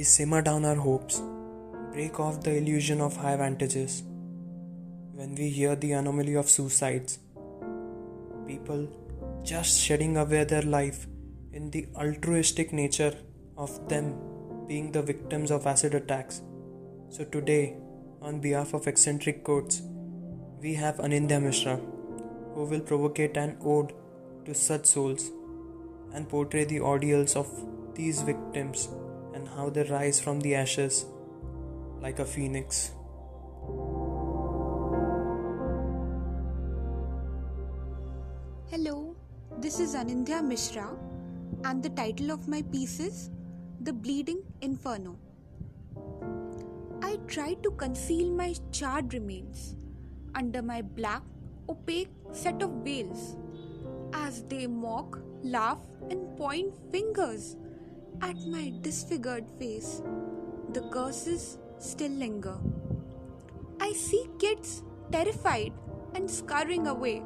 we simmer down our hopes, break off the illusion of high vantages. When we hear the anomaly of suicides, people just shedding away their life in the altruistic nature of them being the victims of acid attacks. So, today, on behalf of eccentric quotes, we have Anindya Mishra, who will provocate an ode to such souls and portray the ordeals of these victims and how they rise from the ashes like a phoenix. Hello, this is Anindya Mishra, and the title of my piece is The Bleeding Inferno. I tried to conceal my charred remains under my black, opaque set of veils as they mock, laugh, and point fingers at my disfigured face. The curses still linger. I see kids terrified and scurrying away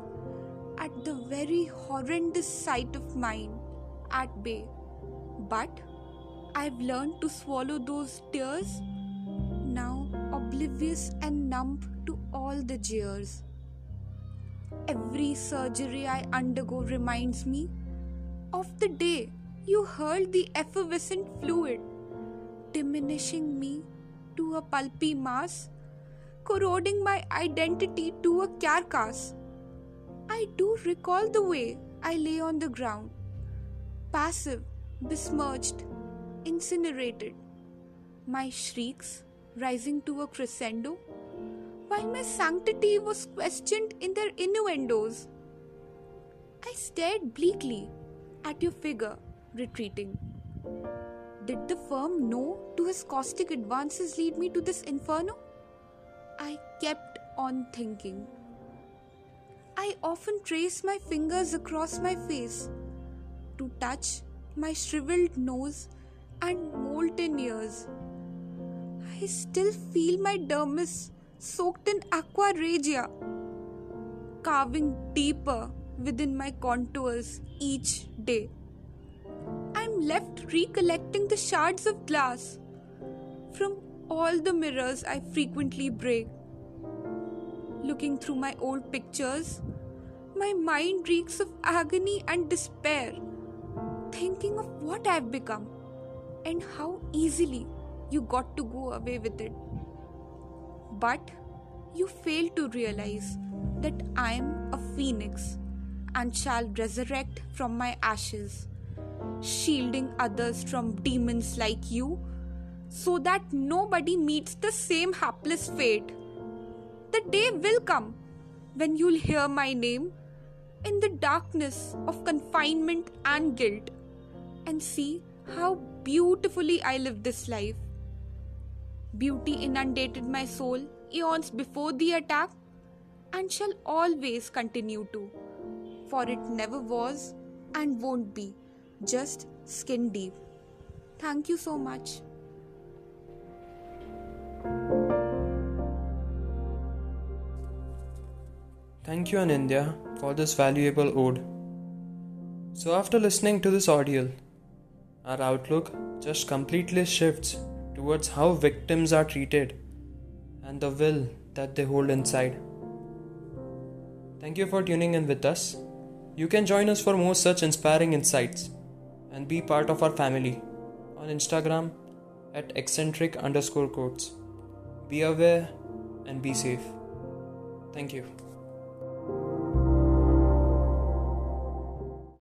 at the very horrendous sight of mine at bay. But I've learned to swallow those tears, now oblivious and numb to all the jeers. Every surgery I undergo reminds me of the day you hurled the effervescent fluid, diminishing me to a pulpy mass, corroding my identity to a carcass. I do recall the way I lay on the ground, passive, besmirched, incinerated, my shrieks rising to a crescendo, while my sanctity was questioned in their innuendos. I stared bleakly at your figure retreating. Did the firm know to his caustic advances lead me to this inferno? I kept on thinking. I often trace my fingers across my face to touch my shriveled nose and molten ears. I still feel my dermis soaked in aqua regia, carving deeper within my contours each day. I'm left recollecting the shards of glass from all the mirrors I frequently break. Looking through my old pictures, my mind reeks of agony and despair, thinking of what I've become and how easily you got to go away with it. But you fail to realize that I am a phoenix and shall resurrect from my ashes, shielding others from demons like you, so that nobody meets the same hapless fate. The day will come when you'll hear my name in the darkness of confinement and guilt and see how beautifully I lived this life. Beauty inundated my soul eons before the attack and shall always continue to, for it never was and won't be just skin deep. Thank you so much. Thank you, Anindya, for this valuable ode. So, after listening to this audio, our outlook just completely shifts towards how victims are treated and the will that they hold inside. Thank you for tuning in with us. You can join us for more such inspiring insights and be part of our family on Instagram at eccentric underscore quotes. Be aware and be safe. Thank you.